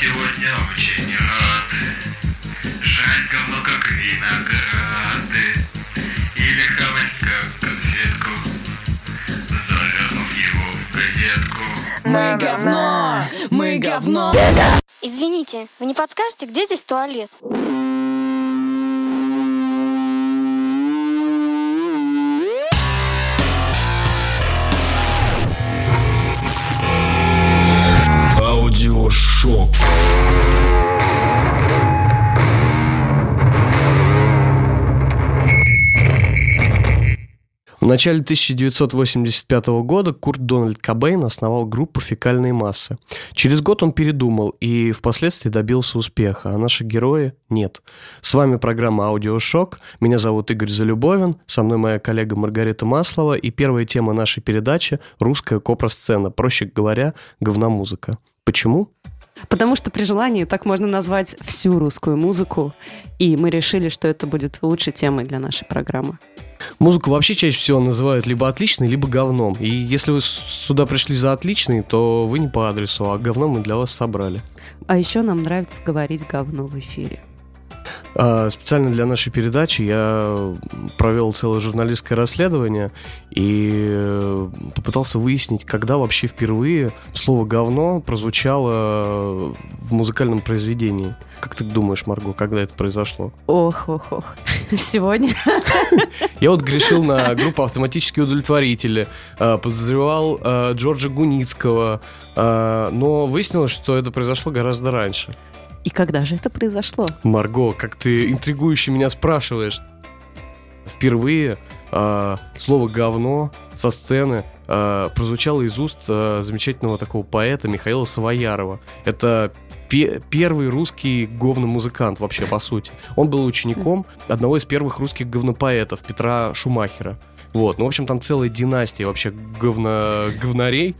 сегодня очень рад. Жрать говно, как винограды Или хавать, как конфетку. Завернув его в газетку. Мы говно, мы говно. Извините, вы не подскажете, где здесь туалет? Аудиошок. В начале 1985 года Курт Дональд Кобейн основал группу «Фекальные массы». Через год он передумал и впоследствии добился успеха, а наши герои – нет. С вами программа «Аудиошок». Меня зовут Игорь Залюбовин, со мной моя коллега Маргарита Маслова, и первая тема нашей передачи – русская копросцена, проще говоря, говномузыка. Почему? Потому что при желании так можно назвать всю русскую музыку, и мы решили, что это будет лучшей темой для нашей программы. Музыку вообще чаще всего называют либо отличной, либо говном. И если вы сюда пришли за отличный, то вы не по адресу, а говно мы для вас собрали. А еще нам нравится говорить говно в эфире. А, Специально для нашей передачи я провел целое журналистское расследование и э, попытался выяснить, когда вообще впервые слово «говно» прозвучало в музыкальном произведении. Как ты думаешь, Марго, когда это произошло? Ох, ох, ох. Сегодня Я вот грешил на группу «Автоматические удовлетворители», э, подозревал э, Джорджа Гуницкого, но выяснилось, что это произошло гораздо раньше. И когда же это произошло? Марго, как ты интригующе меня спрашиваешь. Впервые э, слово говно со сцены э, прозвучало из уст э, замечательного такого поэта Михаила Савоярова. Это пе- первый русский говномузыкант вообще, по сути. Он был учеником одного из первых русских говнопоэтов Петра Шумахера. Вот, ну, в общем, там целая династия вообще говно, говнарей.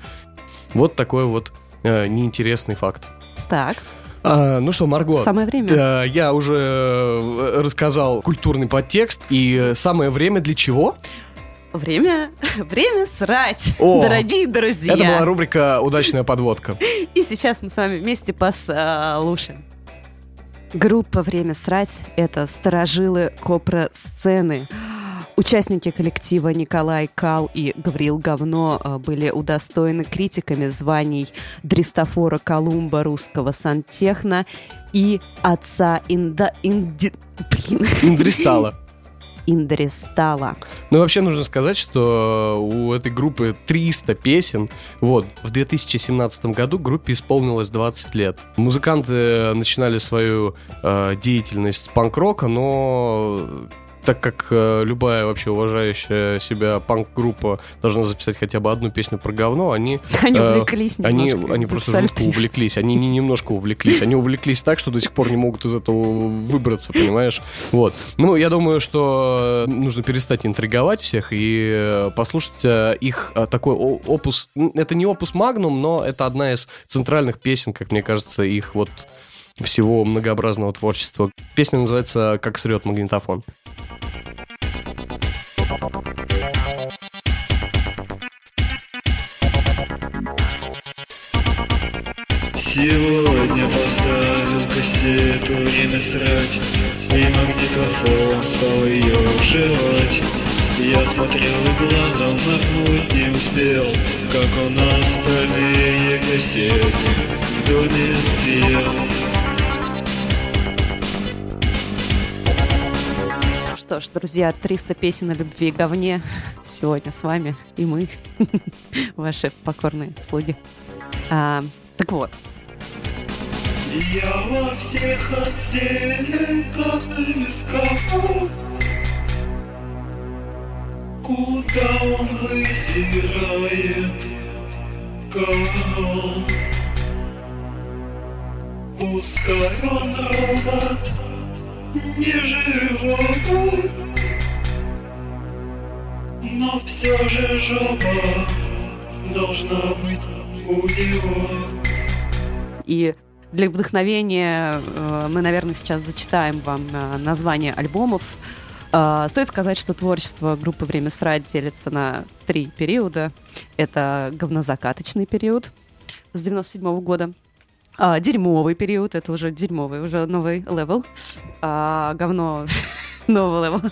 Вот такой вот э, неинтересный факт. Так, А, ну что, Марго, самое время. да, я уже э, рассказал культурный подтекст, и э, самое время для чего? Время, время срать, О, дорогие друзья. Это была рубрика «Удачная подводка». И сейчас мы с вами вместе послушаем. Группа «Время срать» — это старожилы копро-сцены. Участники коллектива Николай Кал и Гавриил Говно э, были удостоены критиками званий Дристофора Колумба русского сантехна и отца Инда... Инди... Блин. Индристала. Индристала. Ну, вообще нужно сказать, что у этой группы 300 песен. Вот, в 2017 году группе исполнилось 20 лет. Музыканты начинали свою э, деятельность с панк-рока, но так как э, любая вообще уважающая себя панк-группа должна записать хотя бы одну песню про говно, они Они Э, увлеклись Они, они просто жутко увлеклись. Они не немножко увлеклись. Они увлеклись так, что до сих пор не могут из этого выбраться, понимаешь? Вот. Ну, я думаю, что нужно перестать интриговать всех и э, послушать э, их э, такой опус. Это не опус магнум, но это одна из центральных песен, как мне кажется, их вот всего многообразного творчества. Песня называется «Как срет магнитофон». Сегодня поставил кассету «Время срать» И магнитофон стал ее желать Я смотрел и глазом махнуть не успел Как он на остальные кассеты в доме сел Что ж, друзья, 300 песен о любви и говне. Сегодня с вами и мы, ваши покорные слуги. А, так вот, Я во всех отселенках и висках. Куда он высирает канал? Пускай он робот не живот Но все же жопа должна быть у него и для вдохновения э, мы, наверное, сейчас зачитаем вам э, название альбомов. Э, Стоит сказать, что творчество группы «Время срать» делится на три периода. Это говнозакаточный период с 97 года. А, дерьмовый период, это уже дерьмовый, уже новый level. А, говно новый level.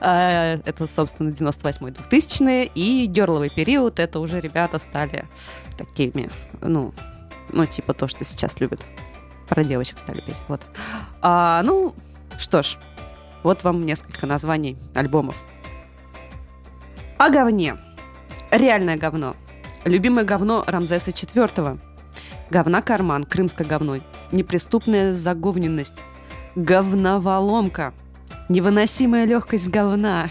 А, это, собственно, 98-й 2000 И герловый период, это уже ребята стали такими, ну, ну, типа то, что сейчас любят. Про девочек стали петь, вот. А, ну, что ж, вот вам несколько названий альбомов. О говне. Реальное говно. Любимое говно Рамзеса IV. Говна карман, крымское говно. Неприступная заговненность. Говноволомка. Невыносимая легкость говна.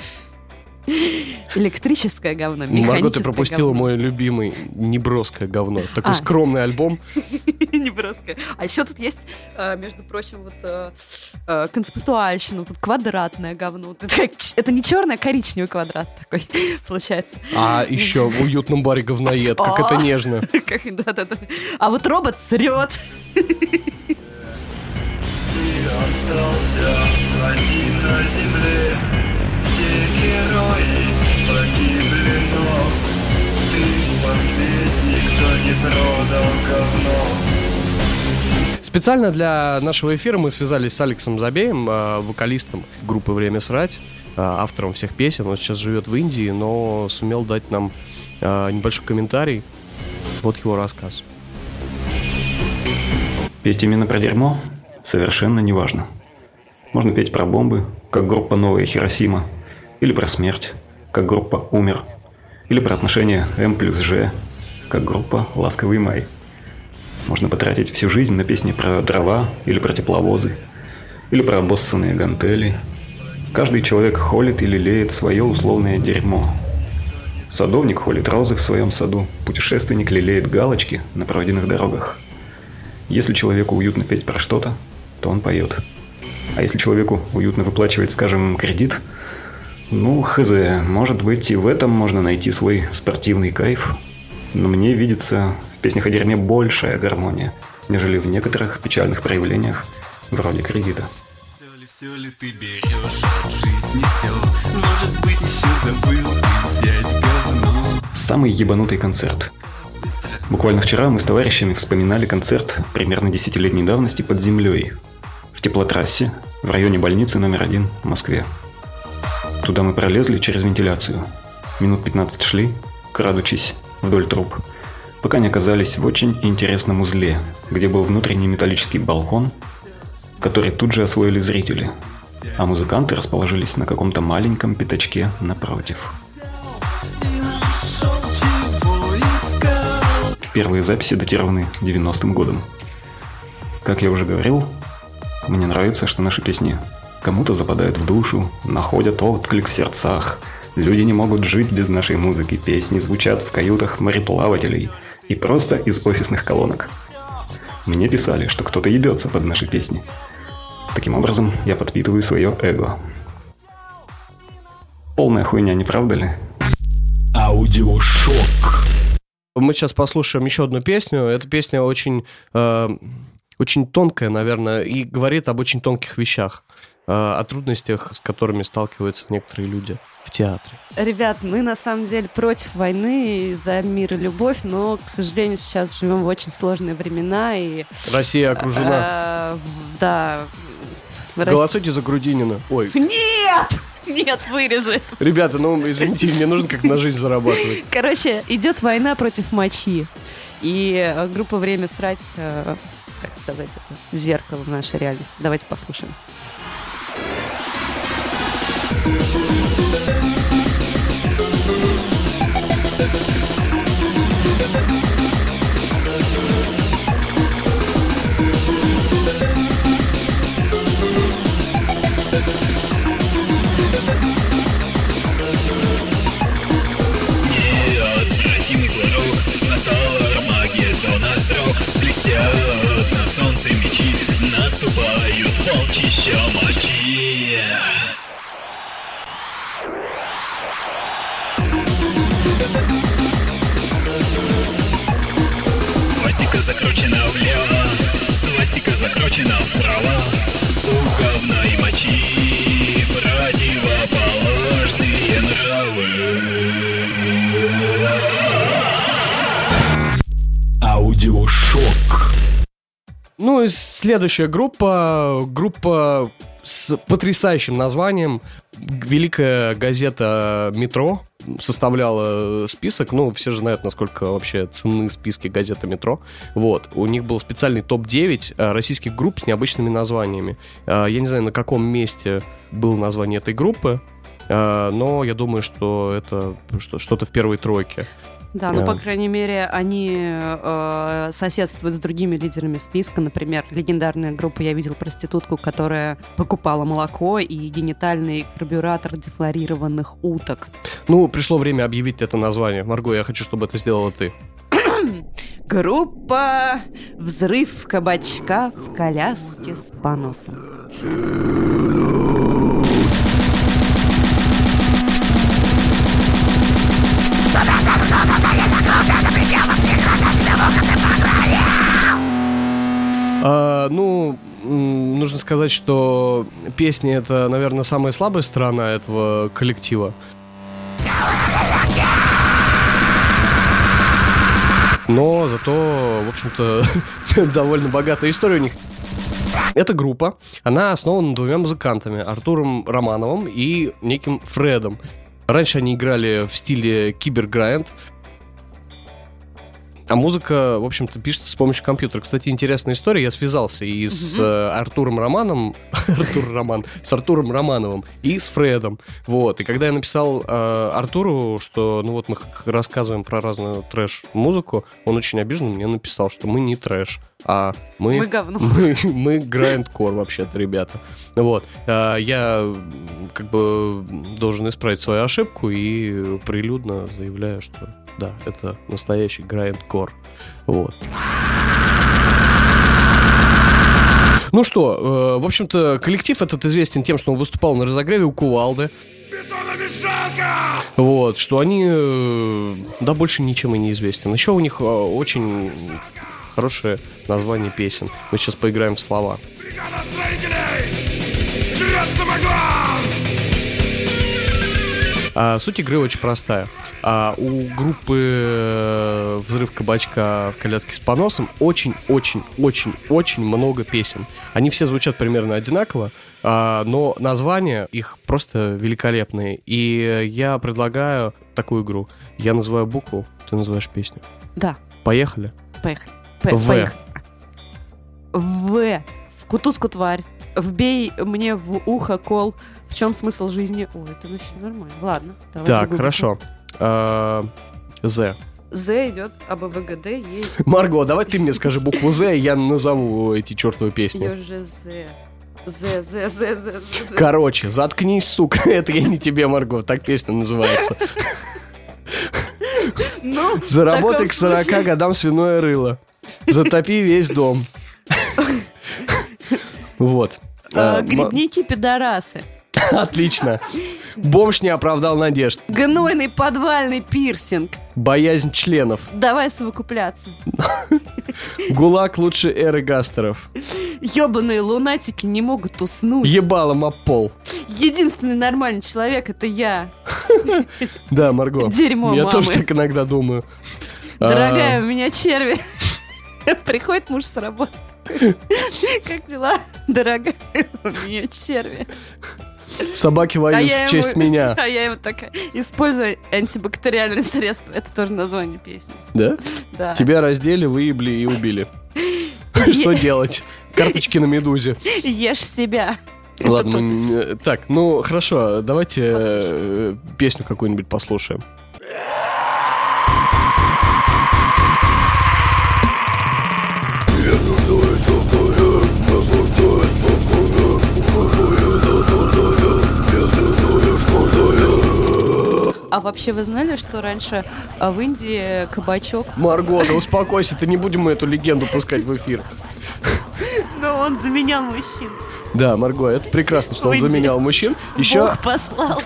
Электрическое говно, Марго, ты пропустила говно. мой любимый неброское говно. Такой А. скромный альбом. Неброское. А еще тут есть, э, между прочим, вот э, э, концептуальщина, тут квадратное говно. Это, не черный, а коричневый квадрат такой получается. А еще в уютном баре говноед. Как это нежно. Да-да-да. А вот робот срет. остался один на земле герои погибли, но Ты последний, кто не продал говно Специально для нашего эфира мы связались с Алексом Забеем, э, вокалистом группы «Время срать», э, автором всех песен. Он сейчас живет в Индии, но сумел дать нам э, небольшой комментарий. Вот его рассказ. Петь именно про дерьмо совершенно не важно. Можно петь про бомбы, как группа «Новая Хиросима», или про смерть, как группа «Умер», или про отношения М плюс Ж, как группа «Ласковый май». Можно потратить всю жизнь на песни про дрова или про тепловозы, или про обоссанные гантели. Каждый человек холит и лелеет свое условное дерьмо. Садовник холит розы в своем саду, путешественник лелеет галочки на пройденных дорогах. Если человеку уютно петь про что-то, то он поет. А если человеку уютно выплачивать, скажем, кредит, ну, хз, может быть, и в этом можно найти свой спортивный кайф. Но мне видится в песнях о дерьме большая гармония, нежели в некоторых печальных проявлениях, вроде кредита. Все ли, все ли ты берешь от жизни все? Может быть, еще забыл ты взять говно? Самый ебанутый концерт. Буквально вчера мы с товарищами вспоминали концерт примерно десятилетней давности под землей. В теплотрассе, в районе больницы номер один в Москве. Туда мы пролезли через вентиляцию. Минут 15 шли, крадучись вдоль труб, пока не оказались в очень интересном узле, где был внутренний металлический балкон, который тут же освоили зрители, а музыканты расположились на каком-то маленьком пятачке напротив. Первые записи датированы 90-м годом. Как я уже говорил, мне нравится, что наши песни кому-то западают в душу, находят отклик в сердцах. Люди не могут жить без нашей музыки, песни звучат в каютах мореплавателей и просто из офисных колонок. Мне писали, что кто-то ебется под наши песни. Таким образом, я подпитываю свое эго. Полная хуйня, не правда ли? Аудиошок. Мы сейчас послушаем еще одну песню. Эта песня очень, э, очень тонкая, наверное, и говорит об очень тонких вещах. Э, о трудностях, с которыми сталкиваются некоторые люди в театре. Ребят, мы на самом деле против войны и за мир и любовь, но, к сожалению, сейчас живем в очень сложные времена и... Россия окружена. э, в- да. Голосуйте за Грудинина. Ой, Нет! Нет, вырежи. ребята, ну, извините, мне нужно как на жизнь зарабатывать. Короче, идет война против мочи. И э, группа «Время срать», э, как сказать это, зеркало в нашей реальности. Давайте послушаем. Блестят на солнце мечи Наступают. Полчища мочи Свастика закручена вправо У говна и мочи Противоположные нравы Аудиошок. Ну и следующая группа, группа с потрясающим названием. Великая газета «Метро» составляла список. Ну, все же знают, насколько вообще ценны списки газеты «Метро». Вот. У них был специальный топ-9 э, российских групп с необычными названиями. Э, Я не знаю, на каком месте было название этой группы, э, но я думаю, что это что- что-то в первой тройке. Да, ну, по крайней мере, они э, соседствуют с другими лидерами списка. Например, легендарная группа «Я видел проститутку», которая покупала молоко и генитальный карбюратор дефлорированных уток. Ну, пришло время объявить это название. Марго, я хочу, чтобы это сделала ты. Группа «Взрыв кабачка в коляске с поносом». Ну, нужно сказать, что песни это, наверное, самая слабая сторона этого коллектива. Но зато, в общем-то, довольно богатая история у них. Эта группа, она основана двумя музыкантами, Артуром Романовым и неким Фредом. Раньше они играли в стиле киберграйнд, а музыка, в общем-то, пишется с помощью компьютера. Кстати, интересная история. Я связался и с э, Артуром Романом, Артур Роман, с Артуром Романовым и с Фредом. Вот. И когда я написал э, Артуру, что, ну вот мы рассказываем про разную трэш-музыку, он очень обиженно мне написал, что мы не трэш, а мы... Мы говно. Мы, мы грайндкор вообще-то, ребята. Вот. А, Я как бы должен исправить свою ошибку и прилюдно заявляю, что да, это настоящий грайндкор. Вот. Ну что, э, в общем-то, коллектив этот известен тем, что он выступал на разогреве у Кувалды. Вот, что они, э, да, больше ничем и не известен. Еще у них э, очень хорошее название песен. Мы сейчас поиграем в слова. А, суть игры очень простая. А, у группы э, «Взрыв кабачка» в коляске с поносом очень-очень-очень-очень много песен. Они все звучат примерно одинаково, а, но названия их просто великолепные. И я предлагаю такую игру. Я называю букву, ты называешь песню. Да, Поехали? поехали. П- В. поехали. В. В кутузку тварь. Вбей мне в ухо кол. В чем смысл жизни? Ой, это вообще нормально. Ладно. давай так, хорошо. А, З. З идет, а Б, В, Г, Д, Е, Марго, давай ты мне скажи букву З, я назову эти чертовы песни. Ж, З. З, З, З, З. Короче, заткнись, сука. Это я не тебе, Марго. Так песня называется. Ну, Заработай к таком 40 случае- годам свиное рыло. Затопи весь дом. Вот. А, А, м- Грибники пидорасы. Отлично. Бомж не оправдал надежд. Гнойный подвальный пирсинг. Боязнь членов. Давай совокупляться. ГУЛАГ лучше эры гастеров. Ёбаные лунатики не могут уснуть. Ебалом об пол. Единственный нормальный человек это я. Да, Марго. Дерьмо Я мамы. тоже так иногда думаю. Дорогая, А, у меня черви. Приходит муж с работы. Как дела, дорогая? У меня черви. Собаки воюют я в честь ему- меня. А я ему такая, используя антибактериальные средства. Это тоже название песни. Да? Да. Тебя раздели, выебли и убили. Что делать? Карточки на медузе. Ешь себя. Ладно, не- так, ну хорошо, давайте э, песню какую-нибудь послушаем. А вообще вы знали, что раньше а, в Индии кабачок, Марго, да успокойся, ты не будем мы эту легенду пускать в эфир. но он заменял мужчин. Да, Марго, это прекрасно, что он заменял мужчин. Еще Бог послал.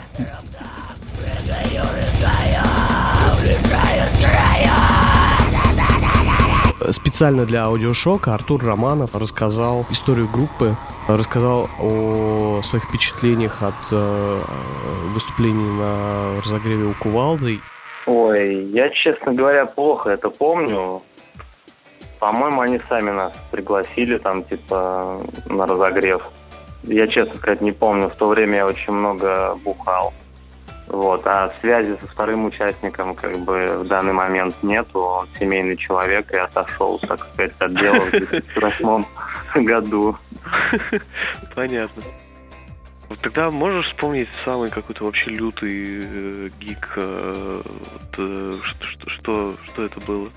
Специально для аудиошока Артур Романов рассказал историю группы, рассказал о своих впечатлениях от э, выступлений на разогреве у Кувалды. Ой, я, честно говоря, плохо это помню. По-моему, они сами нас пригласили там, типа, на разогрев. Я, честно сказать, не помню. В то время я очень много бухал. Вот. А связи со вторым участником как бы в данный момент нету. Он семейный человек и отошел, так сказать, от дела в 2008 году. Понятно. Тогда можешь вспомнить самый какой-то вообще лютый э, гик? э, э, что, что, что это было?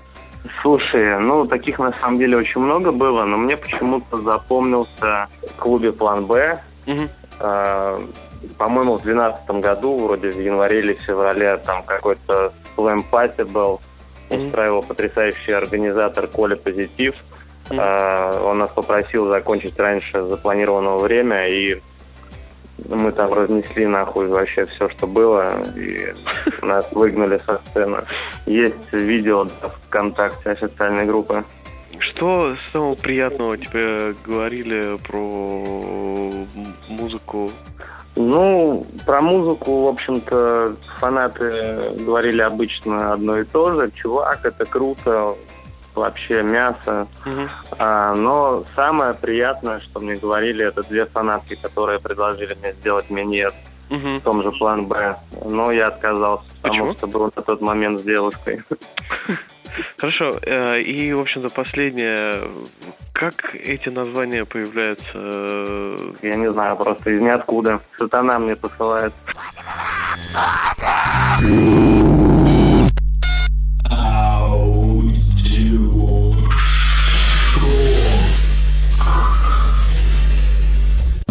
Слушай, ну, таких на самом деле очень много было, но мне почему-то запомнился в клубе «План Б». Э, по-моему, в 2012 году, вроде в январе или феврале, там какой-то слэм пати был. Мгм. Устраивал потрясающий организатор Коля Позитив. Э, он нас попросил закончить раньше запланированного время, и мы там разнесли нахуй вообще все, что было, и нас выгнали со сцены. Есть видео в ВКонтакте официальной группы. Что самого приятного тебе говорили про музыку? Ну, про музыку, в общем-то, фанаты говорили обычно одно и то же. Чувак, это круто, вообще мясо. Мгм. А, но самое приятное, что мне говорили, это две фанатки, которые предложили мне сделать минет Мгм. в том же план Б. Но я отказался, потому Почему? что был на тот момент с девушкой. Хорошо. э, И, в общем-то, последнее. Как эти названия появляются? Я не знаю, просто из ниоткуда. Сатана мне посылает.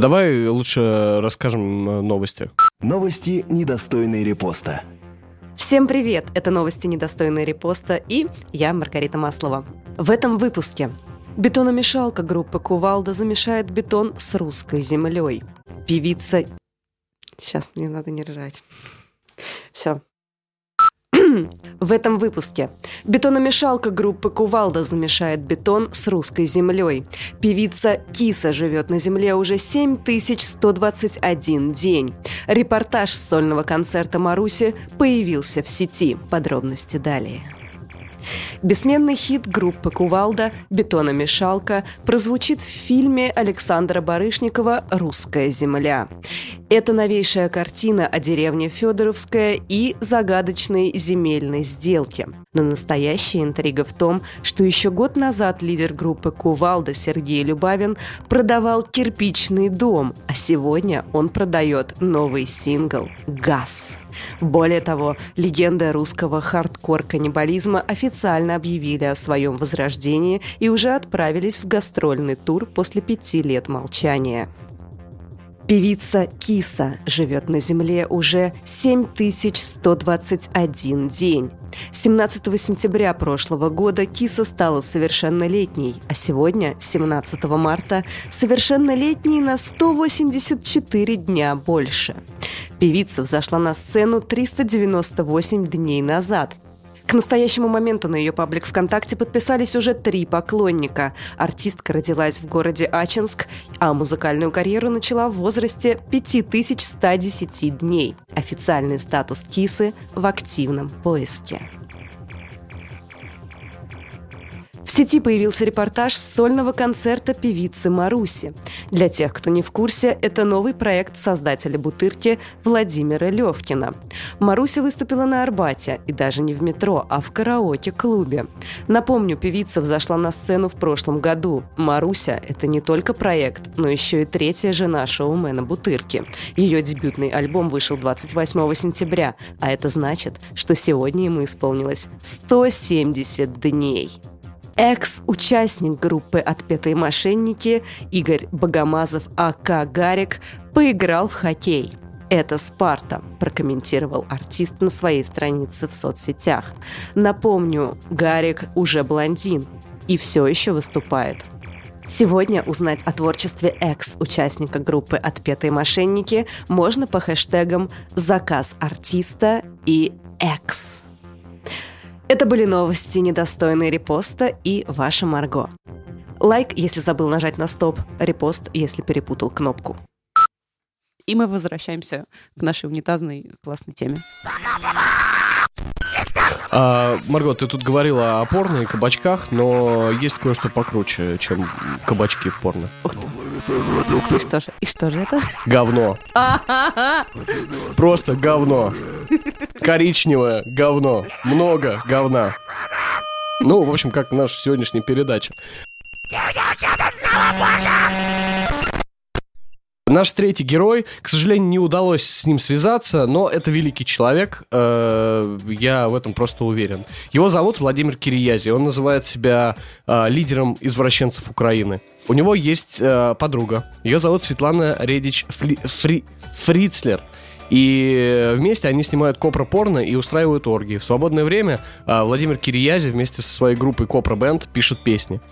Давай лучше расскажем э, новости. Новости, недостойные репоста. Всем привет! Это новости недостойные репоста и я, Маргарита Маслова. В этом выпуске бетономешалка группы Кувалда замешает бетон с русской землей. Певица... Сейчас мне надо не ржать. Все. В этом выпуске бетономешалка группы Кувалда замешает бетон с русской землей. Певица Киса живет на земле уже 7121 день. Репортаж сольного концерта Маруси появился в сети. Подробности далее. Бессменный хит группы Кувалда «Бетономешалка» прозвучит в фильме Александра Барышникова «Русская земля». Это новейшая картина о деревне Федоровская и загадочной земельной сделке. Но настоящая интрига в том, что еще год назад лидер группы Кувалда Сергей Любавин продавал кирпичный дом, а сегодня он продает новый сингл «Газ». Более того, легенды русского хардкор-каннибализма официально объявили о своем возрождении и уже отправились в гастрольный тур после пяти лет молчания. Певица Киса живет на Земле уже 7121 день. 17 сентября прошлого года Киса стала совершеннолетней, а сегодня, 17 марта, совершеннолетней на 184 дня больше. Певица взошла на сцену 398 дней назад – к настоящему моменту на ее паблик ВКонтакте подписались уже три поклонника. Артистка родилась в городе Ачинск, а музыкальную карьеру начала в возрасте 5110 дней. Официальный статус Кисы в активном поиске. В сети появился репортаж сольного концерта певицы Маруси. Для тех, кто не в курсе, это новый проект создателя «Бутырки» Владимира Левкина. Маруся выступила на Арбате, и даже не в метро, а в караоке-клубе. Напомню, певица взошла на сцену в прошлом году. Маруся – это не только проект, но еще и третья жена шоумена «Бутырки». Ее дебютный альбом вышел 28 сентября, а это значит, что сегодня ему исполнилось 170 дней. Экс-участник группы «Отпетые мошенники» Игорь Богомазов АК «Гарик» поиграл в хоккей. Это Спарта, прокомментировал артист на своей странице в соцсетях. Напомню, Гарик уже блондин и все еще выступает. Сегодня узнать о творчестве экс-участника группы «Отпетые мошенники» можно по хэштегам «Заказ артиста» и «Экс». Это были новости, недостойные репоста и ваша Марго. Лайк, если забыл нажать на стоп, репост, если перепутал кнопку. И мы возвращаемся к нашей унитазной классной теме. А, Марго, ты тут говорила о порно и кабачках, но есть кое-что покруче, чем кабачки в порно. И что же, и что же это? Говно. Просто говно. Коричневое говно. Много говна. Ну, в общем, как наша сегодняшняя передача. Наш третий герой, к сожалению, не удалось с ним связаться, но это великий человек, э, я в этом просто уверен. Его зовут Владимир Кириязи, он называет себя э, лидером извращенцев Украины. У него есть э, подруга, ее зовут Светлана Редич Фли- Фри- Фрицлер. И вместе они снимают копро-порно и устраивают оргии. В свободное время э, Владимир Кириязи вместе со своей группой Копро Бенд пишет песни.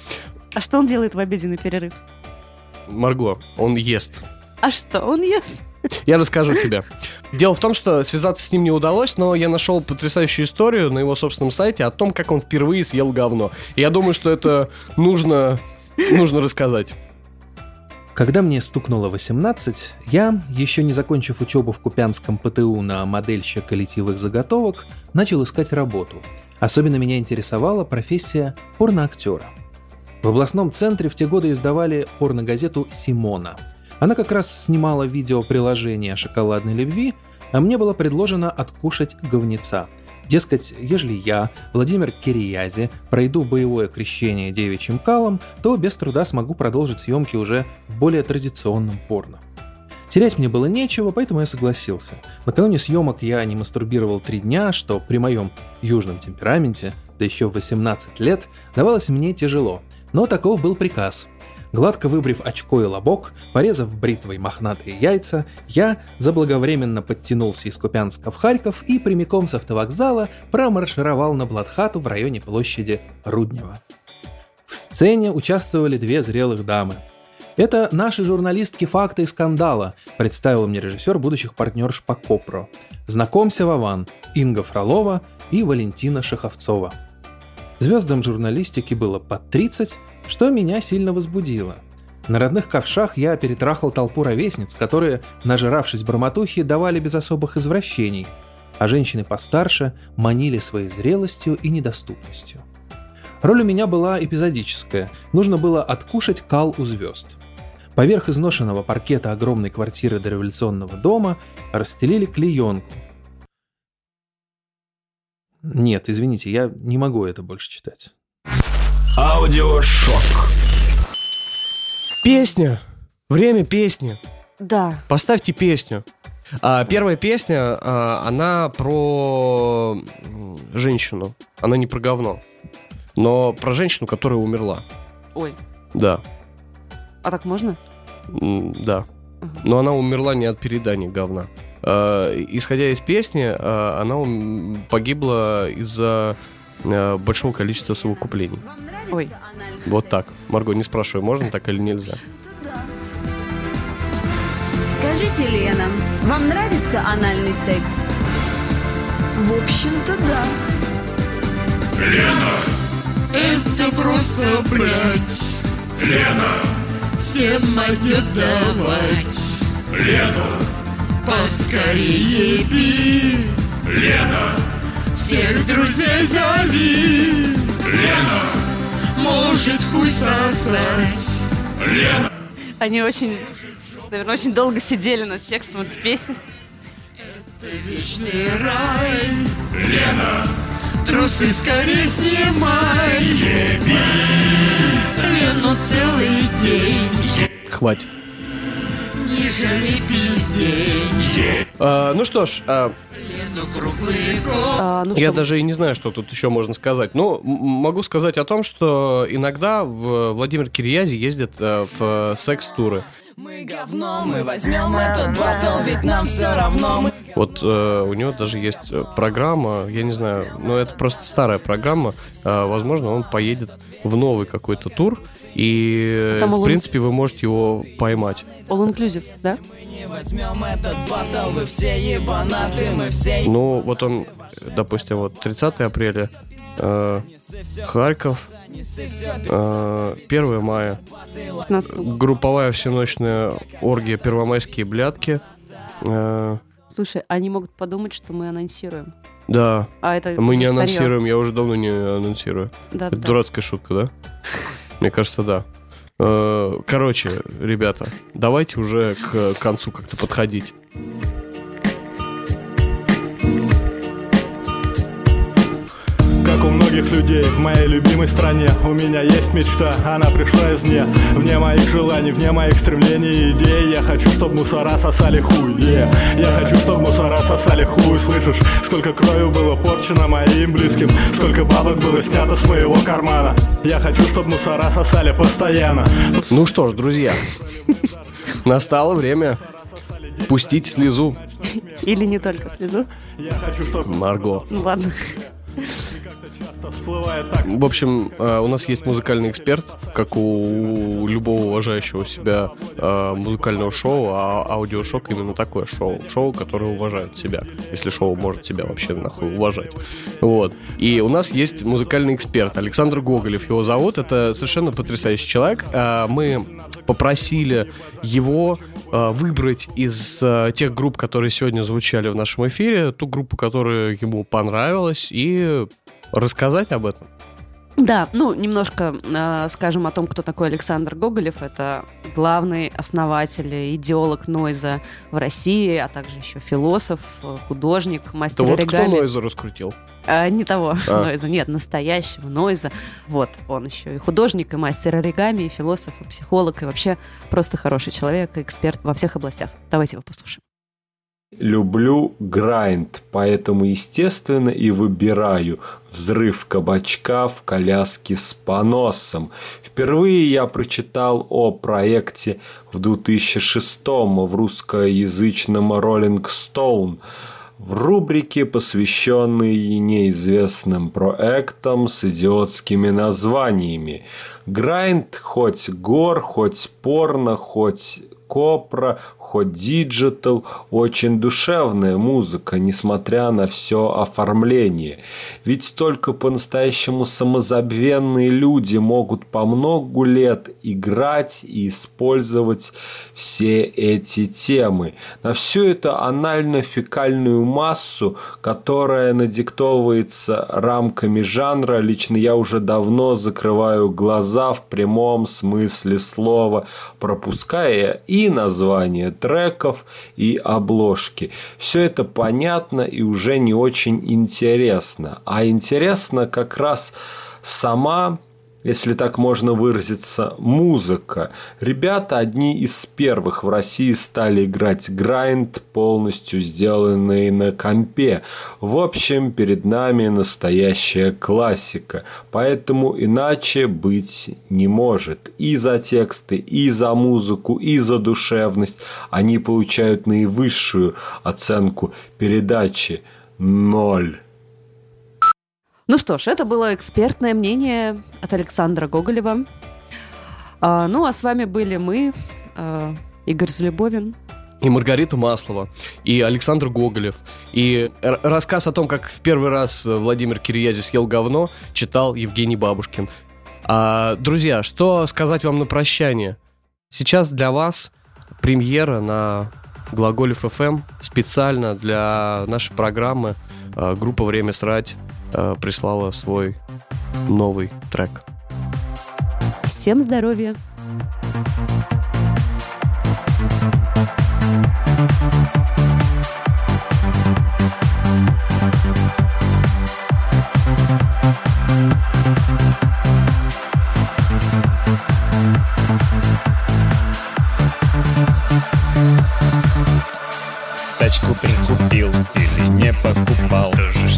А что он делает в обеденный перерыв? Марго, он ест. А что он ест? Я расскажу тебе. Дело в том, что связаться с ним не удалось, но я нашел потрясающую историю на его собственном сайте о том, как он впервые съел говно. И я думаю, что это нужно, нужно рассказать. Когда мне стукнуло 18, я, еще не закончив учебу в Купянском ПТУ на модельщика литьевых заготовок, начал искать работу. Особенно меня интересовала профессия порноактера. В областном центре в те годы издавали порногазету «Симона». Она как раз снимала видеоприложение о шоколадной любви, а мне было предложено откушать говнеца. Дескать, ежели я, Владимир Кириязи, пройду боевое крещение девичьим калом, то без труда смогу продолжить съемки уже в более традиционном порно. Терять мне было нечего, поэтому я согласился. Накануне съемок я не мастурбировал три дня, что при моем южном темпераменте, да еще в 18 лет, давалось мне тяжело. Но таков был приказ. Гладко выбрив очко и лобок, порезав бритвой мохнатые яйца, я заблаговременно подтянулся из Купянска в Харьков и прямиком с автовокзала промаршировал на Бладхату в районе площади Руднева. В сцене участвовали две зрелых дамы. Это наши журналистки факта и скандала, представил мне режиссер будущих партнерш по Копро. Знакомься, Вован, Инга Фролова и Валентина Шаховцова. Звездам журналистики было под 30, что меня сильно возбудило. На родных ковшах я перетрахал толпу ровесниц, которые, нажиравшись бормотухи, давали без особых извращений, а женщины постарше манили своей зрелостью и недоступностью. Роль у меня была эпизодическая, нужно было откушать кал у звезд. Поверх изношенного паркета огромной квартиры дореволюционного дома расстелили клеенку. Нет, извините, я не могу это больше читать. Аудиошок. Песня. Время песни. Да. Поставьте песню. А, первая песня, а, она про женщину. Она не про говно. Но про женщину, которая умерла. Ой, Да. а так можно? М, Да. Но она умерла не от передания говна. А, Исходя из песни, а, она погибла из-за а, большого количества совокуплений. Ой. Вот так. Марго, не спрашивай, можно так или нельзя. Скажите, Лена, вам нравится анальный секс? В общем-то, да. Это просто блять Лена Всем могет давать Лену Поскорее пи. Лена Всех друзей зови. Лена Может хуй сосать Лена. Они очень, наверное, очень долго сидели над текстом этой песни. Вечный рай. Лена Трусы скорее снимай. Еби. Лену целый день. Хватит. Не жали пиздень А, ну что ж, а, А, ну я что, даже и не знаю, что тут еще можно сказать. Ну, м- могу сказать о том, что иногда в Владимир Кириязи ездит э, в секс-туры. Мы говно, мы возьмем этот батл, ведь нам все равно. Мы Вот э, у него даже есть э, программа, я не знаю, но это просто старая программа. Э, возможно, он поедет в новый какой-то тур, и, Там в он- принципе, вы можете его поймать. all inclusive, да? не возьмем этот батл, вы все ебанаты, мы все Ну, вот он, э, допустим, вот 30 апреля, э, Харьков, э, 1 мая, 15 групповая всеночная оргия «Первомайские блядки», э, Слушай, они могут подумать, что мы анонсируем. Да. А это Мы не старье. анонсируем, я уже давно не анонсирую. Да, Это да. дурацкая шутка, да? Мне кажется, да. Э, Короче, ребята, давайте уже к концу как-то подходить. Многих людей в моей любимой стране У меня есть мечта, она пришла извне Вне моих желаний, вне моих стремлений и идей Я хочу, чтобы мусора сосали хуй е. Я хочу, чтобы мусора сосали хуй Слышишь, сколько крови было порчено моим близким Сколько бабок было снято с моего кармана Я хочу, чтобы мусора сосали постоянно Ну что ж, друзья, настало время пустить слезу. Или не только слезу. Я хочу, чтобы Марго. Ну ладно. В общем, э, у нас есть музыкальный эксперт, как у любого уважающего себя э, музыкального шоу, а аудиошок именно такое шоу. Шоу, которое уважает себя, если шоу может себя вообще нахуй уважать. Вот. И у нас есть музыкальный эксперт Александр Гоголев, его зовут. Это совершенно потрясающий человек. Э, Мы попросили его выбрать из тех групп, которые сегодня звучали в нашем эфире, ту группу, которая ему понравилась, и рассказать об этом. Да, ну, немножко э, скажем о том, кто такой Александр Гоголев. Это главный основатель, и идеолог Нойза в России, а также еще философ, художник, Это мастер вот кто оригами. Нойза раскрутил? А, не того А. Нойза, нет, настоящего Нойза. Вот, он еще и художник, и мастер оригами, и философ, и психолог, и вообще просто хороший человек, эксперт во всех областях. Давайте его послушаем. Люблю грайнд, поэтому, естественно, и выбираю взрыв кабачка в коляске с поносом. Впервые я прочитал о проекте в 2006 в русскоязычном Rolling Stone в рубрике, посвященной неизвестным проектам с идиотскими названиями. Grind, хоть gore, хоть порно, хоть copro, хоть digital, очень душевная музыка, несмотря на все оформление. Ведь только по-настоящему самозабвенные люди могут по многу лет играть и использовать все эти темы. На всю эту анально-фекальную массу, которая надиктовывается рамками жанра, лично я уже давно закрываю глаза в прямом смысле слова, пропуская и название треков, и обложки. Все это понятно и уже не очень интересно. А интересно как раз сама если так можно выразиться, музыка. Ребята одни из первых в России стали играть грайнд, полностью сделанный на компе. В общем, перед нами настоящая классика, поэтому иначе быть не может. И за тексты, и за музыку, и за душевность они получают наивысшую оценку передачи – ноль. Ну что ж, это было экспертное мнение от Александра Гоголева. А, ну, а с вами были мы, а, Игорь Залюбовин. И Маргарита Маслова, и Александр Гоголев, и рассказ о том, как в первый раз Владимир Кириязи съел говно, читал Евгений Бабушкин. А, друзья, что сказать вам на прощание? Сейчас для вас премьера на Глаголев ФМ специально для нашей программы а, группа «Время срать» а, прислала свой новый трек. Всем здоровья! Тачку прикупил или не покупал Тоже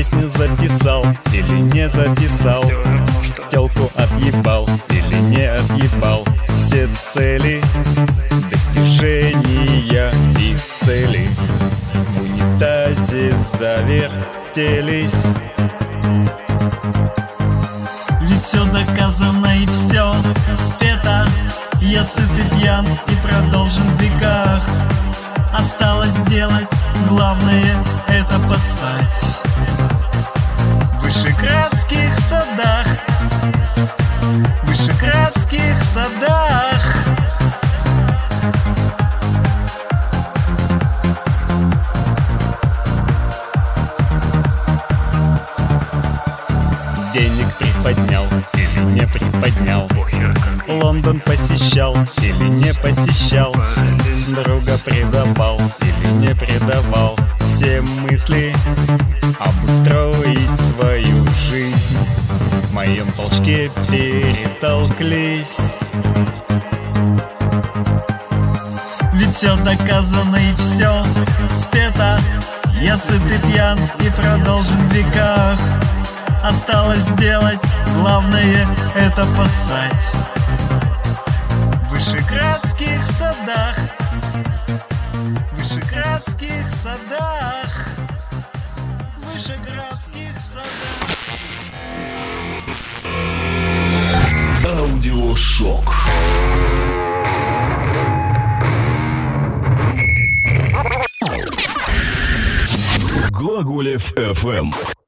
Песню записал или не записал? Все равно что. Телку отъебал или не отъебал? Все цели, достижения и цели В унитазе завертелись. Ведь все доказано и все спето. Я сыт и пьян и продолжен в веках. Осталось сделать, главное это пасать. В вышеградских садах. В вышеградских садах. Денег приподнял или не приподнял? Лондон посещал или не посещал? Параллель Друга предавал или не предавал. Все мысли обустроить свою жизнь. В моем толчке перетолклись. Ведь все доказано и все спето. Я сыт и пьян и продолжен в веках. Осталось сделать, главное это поссать. В вышеградских садах вышеградских садах Аудиошок. Глаголев FM.